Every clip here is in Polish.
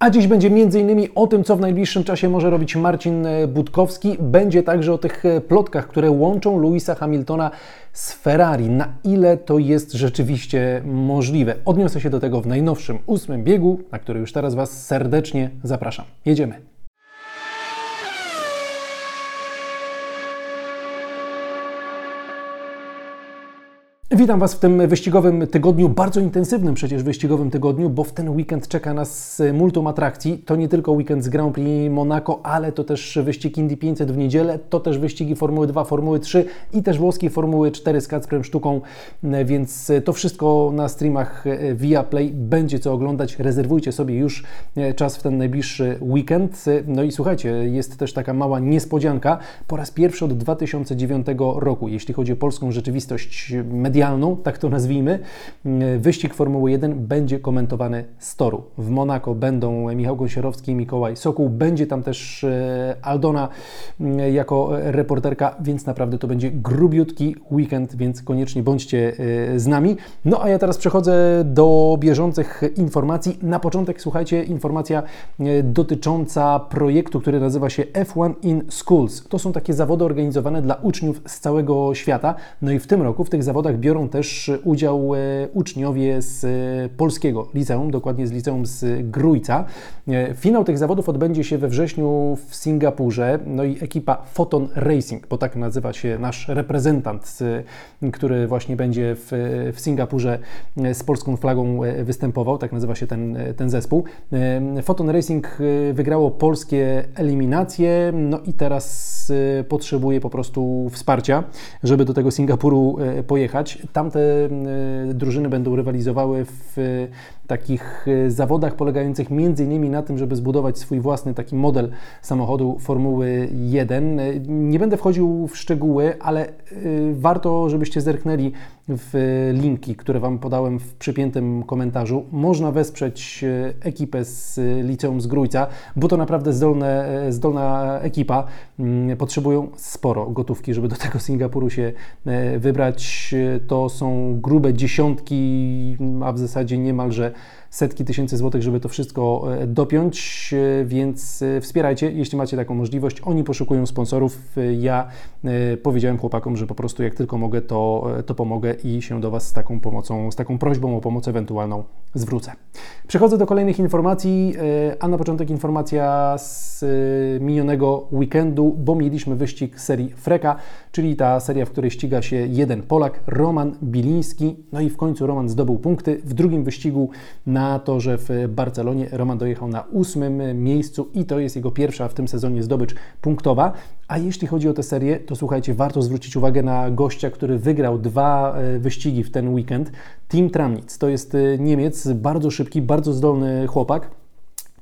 A dziś będzie m.in. o tym, co w najbliższym czasie może robić Marcin Budkowski. Będzie także o tych plotkach, które łączą Louisa Hamiltona z Ferrari. Na ile to jest rzeczywiście możliwe? Odniosę się do tego w najnowszym ósmym biegu, na który już teraz Was serdecznie zapraszam. Jedziemy. Witam Was w tym wyścigowym tygodniu, bardzo intensywnym przecież wyścigowym tygodniu, bo w ten weekend czeka nas multum atrakcji. To nie tylko weekend z Grand Prix Monaco, ale to też wyścig Indy 500 w niedzielę, to też wyścigi Formuły 2, Formuły 3 i też włoskiej Formuły 4 z Kacprem Sztuką, więc to wszystko na streamach via Play będzie co oglądać. Rezerwujcie sobie już czas w ten najbliższy weekend. No i słuchajcie, jest też taka mała niespodzianka. Po raz pierwszy od 2009 roku, jeśli chodzi o polską rzeczywistość medialną, medialną, tak to nazwijmy, wyścig Formuły 1 będzie komentowany z toru. W Monako będą Michał Gąsiorowski i Mikołaj Sokół. Będzie tam też e, Aldona mm, jako reporterka, więc naprawdę to będzie grubiutki weekend, więc koniecznie bądźcie e, z nami. No a ja teraz przechodzę do bieżących informacji. Na początek słuchajcie, informacja e, dotycząca projektu, który nazywa się F1 in Schools. To są takie zawody organizowane dla uczniów z całego świata. No i w tym roku w tych zawodach biorą też udział e, uczniowie z e, polskiego liceum, dokładnie z liceum z Grójca. E, finał tych zawodów odbędzie się we wrześniu w Singapurze. No i ekipa Photon Racing, bo tak nazywa się nasz reprezentant, który właśnie będzie w, w Singapurze z polską flagą występował, tak nazywa się ten, ten zespół. Photon Racing wygrało polskie eliminacje, no i teraz potrzebuje po prostu wsparcia, żeby do tego Singapuru pojechać. Tamte e, drużyny będą rywalizowały w takich e, zawodach polegających między innymi na tym, żeby zbudować swój własny taki model samochodu Formuły 1. E, nie będę wchodził w szczegóły, ale warto, żebyście zerknęli w linki, które Wam podałem w przypiętym komentarzu. Można wesprzeć ekipę z Liceum z Grójca, bo to naprawdę zdolne, zdolna ekipa. Mm, potrzebują sporo gotówki, żeby do tego Singapuru się wybrać to są grube dziesiątki, a w zasadzie niemalże setki tysięcy złotych, żeby to wszystko e, dopiąć, e, więc e, wspierajcie, jeśli macie taką możliwość. Oni poszukują sponsorów. Ja powiedziałem chłopakom, że po prostu jak tylko mogę, to, to pomogę i się do Was z taką pomocą, z taką prośbą o pomoc ewentualną zwrócę. Przechodzę do kolejnych informacji, a na początek informacja z minionego weekendu, bo mieliśmy wyścig serii Freka, czyli ta seria, w której ściga się jeden Polak, Roman Biliński. No i w końcu Roman zdobył punkty. W drugim wyścigu na na to, że w Barcelonie Roman dojechał na ósmym miejscu i to jest jego pierwsza w tym sezonie zdobycz punktowa. A jeśli chodzi o tę serię, to słuchajcie, warto zwrócić uwagę na gościa, który wygrał dwa e, wyścigi w ten weekend. Tim Tramnitz to jest e, Niemiec, bardzo szybki, bardzo zdolny chłopak.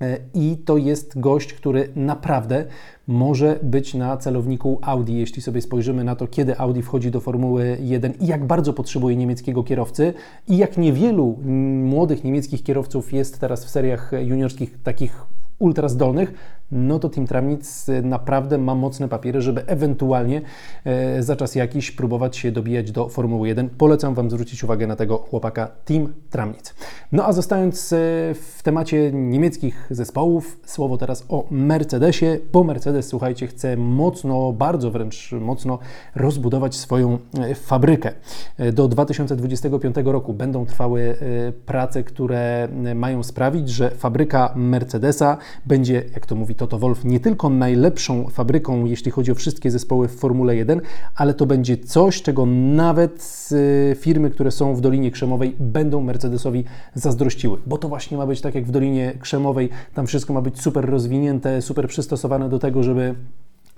E, I to jest gość, który naprawdę może być na celowniku Audi, jeśli sobie spojrzymy na to, kiedy Audi wchodzi do Formuły 1 i jak bardzo potrzebuje niemieckiego kierowcy i jak niewielu młodych niemieckich kierowców jest teraz w seriach juniorskich takich ultra zdolnych, no to Team Tramnitz naprawdę ma mocne papiery, żeby ewentualnie e, za czas jakiś próbować się dobijać do Formuły 1. Polecam Wam zwrócić uwagę na tego chłopaka Team Tramnitz. No a zostając e, w temacie niemieckich zespołów, słowo teraz o Mercedesie, bo Mercedes, słuchajcie, chce mocno, bardzo wręcz mocno rozbudować swoją e, fabrykę. Do 2025 roku będą trwały prace, które mają sprawić, że fabryka Mercedesa będzie, jak to mówi Toto Wolf, nie tylko najlepszą fabryką, jeśli chodzi o wszystkie zespoły w Formule 1, ale to będzie coś, czego nawet y, firmy, które są w Dolinie Krzemowej, będą Mercedesowi zazdrościły, bo to właśnie ma być tak jak w Dolinie Krzemowej, tam wszystko ma być super rozwinięte, super przystosowane do tego, żeby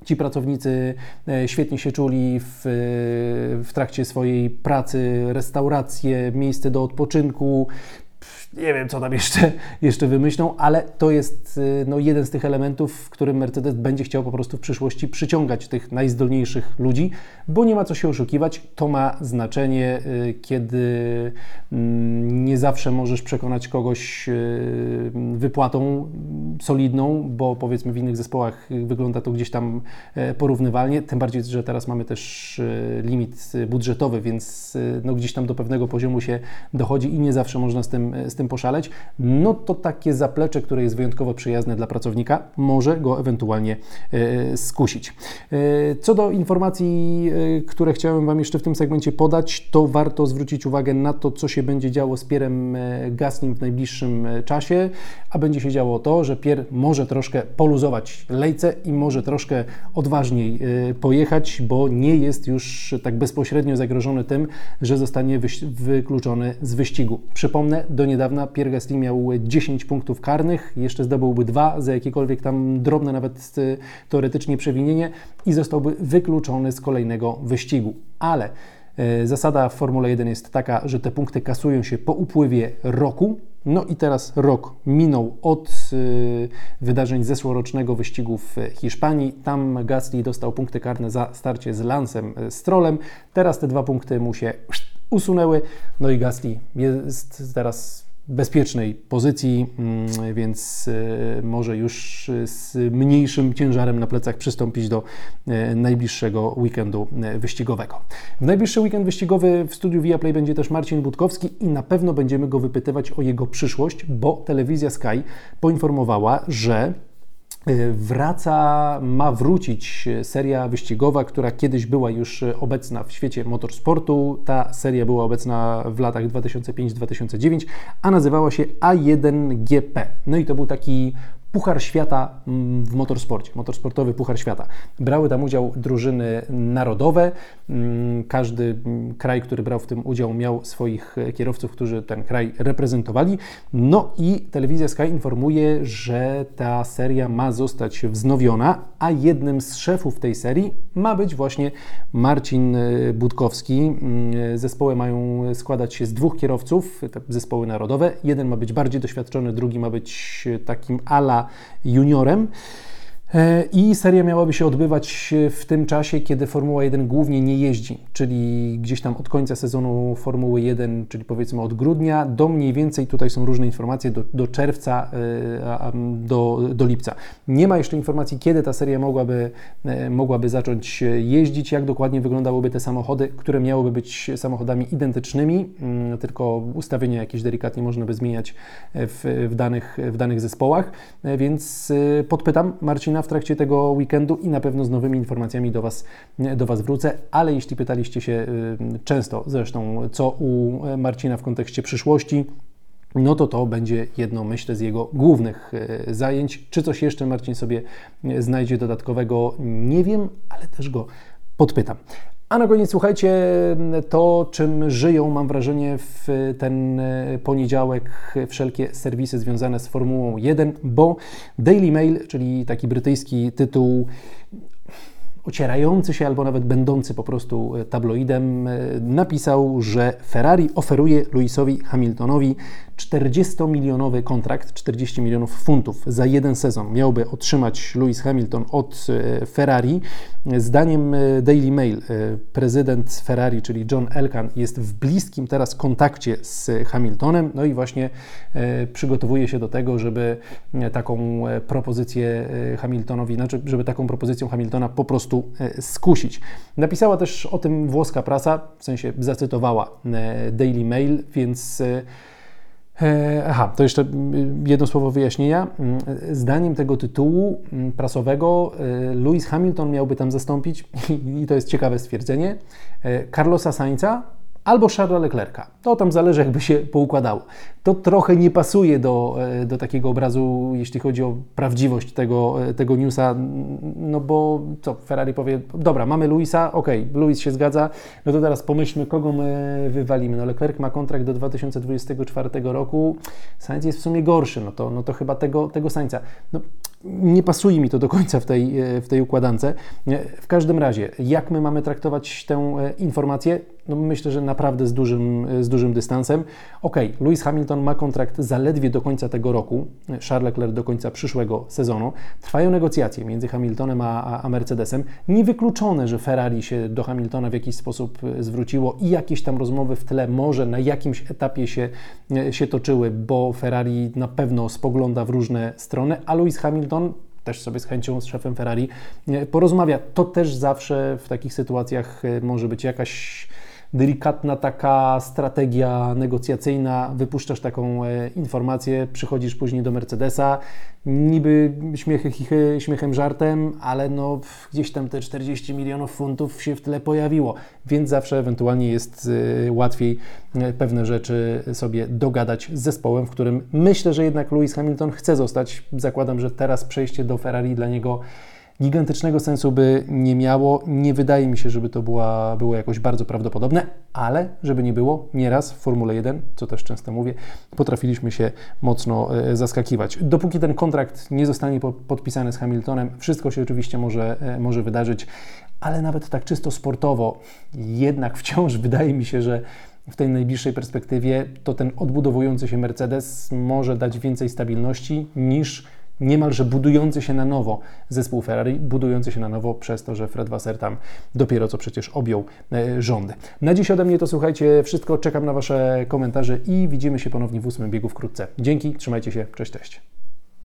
Ci pracownicy e, świetnie się czuli w, w trakcie swojej pracy, restauracje, miejsce do odpoczynku, nie wiem, co tam jeszcze, jeszcze wymyślą, ale to jest y, no, jeden z tych elementów, w którym Mercedes będzie chciał po prostu w przyszłości przyciągać tych najzdolniejszych ludzi, bo nie ma co się oszukiwać. To ma znaczenie, y, kiedy mm, nie zawsze możesz przekonać kogoś y, wypłatą solidną, bo powiedzmy w innych zespołach wygląda to gdzieś tam porównywalnie, tym bardziej, że teraz mamy też limit budżetowy, więc no gdzieś tam do pewnego poziomu się dochodzi i nie zawsze można z tym, z tym poszaleć, no to takie zaplecze, które jest wyjątkowo przyjazne dla pracownika, może go ewentualnie skusić. Co do informacji, które chciałem Wam jeszcze w tym segmencie podać, to warto zwrócić uwagę na to, co się będzie działo z Pierem e, Gaslim w najbliższym e, czasie, a będzie się działo to, że Pier może troszkę poluzować lejce i może troszkę odważniej e, pojechać, bo nie jest już tak bezpośrednio zagrożony tym, że zostanie wykluczony z wyścigu. Przypomnę, do niedawna Pierre Gasly miał 10 punktów karnych, jeszcze zdobyłby dwa za jakiekolwiek tam drobne nawet teoretycznie przewinienie i zostałby wykluczony z kolejnego wyścigu. Ale E, zasada w Formule 1 jest taka, że te punkty kasują się po upływie roku. No i teraz rok minął od e, wydarzeń zeszłorocznego wyścigu w Hiszpanii. Tam Gasly dostał punkty karne za starcie z Lancem e, Strollem. Teraz te dwa punkty mu się usunęły. No i Gasly jest teraz bezpiecznej pozycji, mm, więc e, może już z mniejszym ciężarem na plecach przystąpić do e, najbliższego weekendu e, wyścigowego. W najbliższy weekend wyścigowy w studiu Viaplay będzie też Marcin Budkowski i na pewno będziemy go wypytywać o jego przyszłość, bo telewizja Sky poinformowała, że wraca, ma wrócić seria wyścigowa, która kiedyś była już obecna w świecie motorsportu. Ta seria była obecna w latach 2005-2009, a nazywała się A1GP. No i to był taki Puchar Świata mm, w motorsporcie, motorsportowy Puchar Świata. Brały tam udział drużyny narodowe. Mm, każdy mm, kraj, który brał w tym udział, miał swoich kierowców, którzy ten kraj reprezentowali. No i telewizja Sky informuje, że ta seria ma zostać wznowiona, a jednym z szefów tej serii ma być właśnie Marcin e, Budkowski. Zespoły mają składać się z dwóch kierowców, zespoły narodowe. Jeden ma być bardziej doświadczony, drugi ma być takim ala juniorem. E, I seria miałaby się odbywać w tym czasie, kiedy Formuła 1 głównie nie jeździ, czyli gdzieś tam od końca sezonu Formuły 1, czyli powiedzmy od grudnia. Do mniej więcej, tutaj są różne informacje, do, do czerwca, e, do, do lipca. Nie ma jeszcze informacji, kiedy ta seria mogłaby, e, mogłaby zacząć jeździć, jak dokładnie wyglądałyby te samochody, które miałyby być samochodami identycznymi, mm, tylko ustawienia jakieś delikatnie można by zmieniać w, w, danych, w danych zespołach, więc podpytam Marcina, w trakcie tego weekendu i na pewno z nowymi informacjami do Was, do Was wrócę. Ale jeśli pytaliście się y, często zresztą, co u Marcina w kontekście przyszłości, no to to będzie jedno, myślę, z jego głównych y, zajęć. Czy coś jeszcze Marcin sobie y, znajdzie dodatkowego, nie wiem, ale też go podpytam. A na koniec słuchajcie, to czym żyją, mam wrażenie, w ten e, poniedziałek wszelkie serwisy związane z Formułą 1, bo Daily Mail, czyli taki brytyjski tytuł ocierający się albo nawet będący po prostu e, tabloidem, e, napisał, że Ferrari oferuje Lewisowi Hamiltonowi 40-milionowy kontrakt, 40 milionów funtów za jeden sezon miałby otrzymać Lewis Hamilton od e, Ferrari. Zdaniem Daily Mail prezydent Ferrari, czyli John Elkan, jest w bliskim teraz kontakcie z Hamiltonem, no i właśnie przygotowuje się do tego, żeby taką propozycję Hamiltonowi, znaczy, żeby taką propozycją Hamiltona po prostu E, skusić. Napisała też o tym włoska prasa, w sensie zacytowała e, Daily Mail, więc. E, aha, to jeszcze jedno słowo wyjaśnienia. Mm, zdaniem tego tytułu mm, prasowego Lewis Hamilton miałby tam zastąpić, i to jest ciekawe stwierdzenie, Carlosa Sainza, albo Charlesa Leclerca. To tam zależy, jakby się poukładało. To trochę nie pasuje do, e, do takiego obrazu, jeśli chodzi o prawdziwość tego, e, tego newsa, no bo co, Ferrari powie, dobra, mamy Luisa, ok, Luis się zgadza, no to teraz pomyślmy, kogo my wywalimy. No Leclerc ma kontrakt do 2024 roku, Sainz jest w sumie gorszy, no to, no to chyba tego, tego Sainza. No, nie pasuje mi to do końca w tej, e, w tej układance. W każdym razie, jak my mamy traktować tę informację? no myślę, że naprawdę z dużym, z dużym dystansem. Ok, Lewis Hamilton ma kontrakt zaledwie do końca tego roku, Charles Leclerc do końca przyszłego sezonu. Trwają negocjacje między Hamiltonem a, a Mercedesem. Niewykluczone, że Ferrari się do Hamiltona w jakiś sposób zwróciło i jakieś tam rozmowy w tle może na jakimś etapie się, się toczyły, bo Ferrari na pewno spogląda w różne strony, a Lewis Hamilton też sobie z chęcią z szefem Ferrari porozmawia. To też zawsze w takich sytuacjach może być jakaś delikatna taka strategia negocjacyjna, wypuszczasz taką e, informację, przychodzisz później do Mercedesa, niby śmiechy, chichy, śmiechem, żartem, ale no gdzieś tam te 40 milionów funtów się w tle pojawiło, więc zawsze ewentualnie jest e, łatwiej e, pewne rzeczy sobie dogadać z zespołem, w którym myślę, że jednak Lewis Hamilton chce zostać. Zakładam, że teraz przejście do Ferrari dla niego gigantycznego sensu by nie miało. Nie wydaje mi się, żeby to była, było jakoś bardzo prawdopodobne, ale żeby nie było, nieraz w Formule 1, co też często mówię, potrafiliśmy się mocno e, zaskakiwać. Dopóki ten kontrakt nie zostanie podpisany z Hamiltonem, wszystko się oczywiście może, e, może wydarzyć, ale nawet tak czysto sportowo, jednak wciąż wydaje mi się, że w tej najbliższej perspektywie to ten odbudowujący się Mercedes może dać więcej stabilności niż niemalże budujący się na nowo zespół Ferrari, budujący się na nowo przez to, że Fred Wasser tam dopiero co przecież objął e, rządy. Na dziś ode mnie to słuchajcie wszystko, czekam na Wasze komentarze i widzimy się ponownie w ósmym biegu wkrótce. Dzięki, trzymajcie się, cześć, cześć.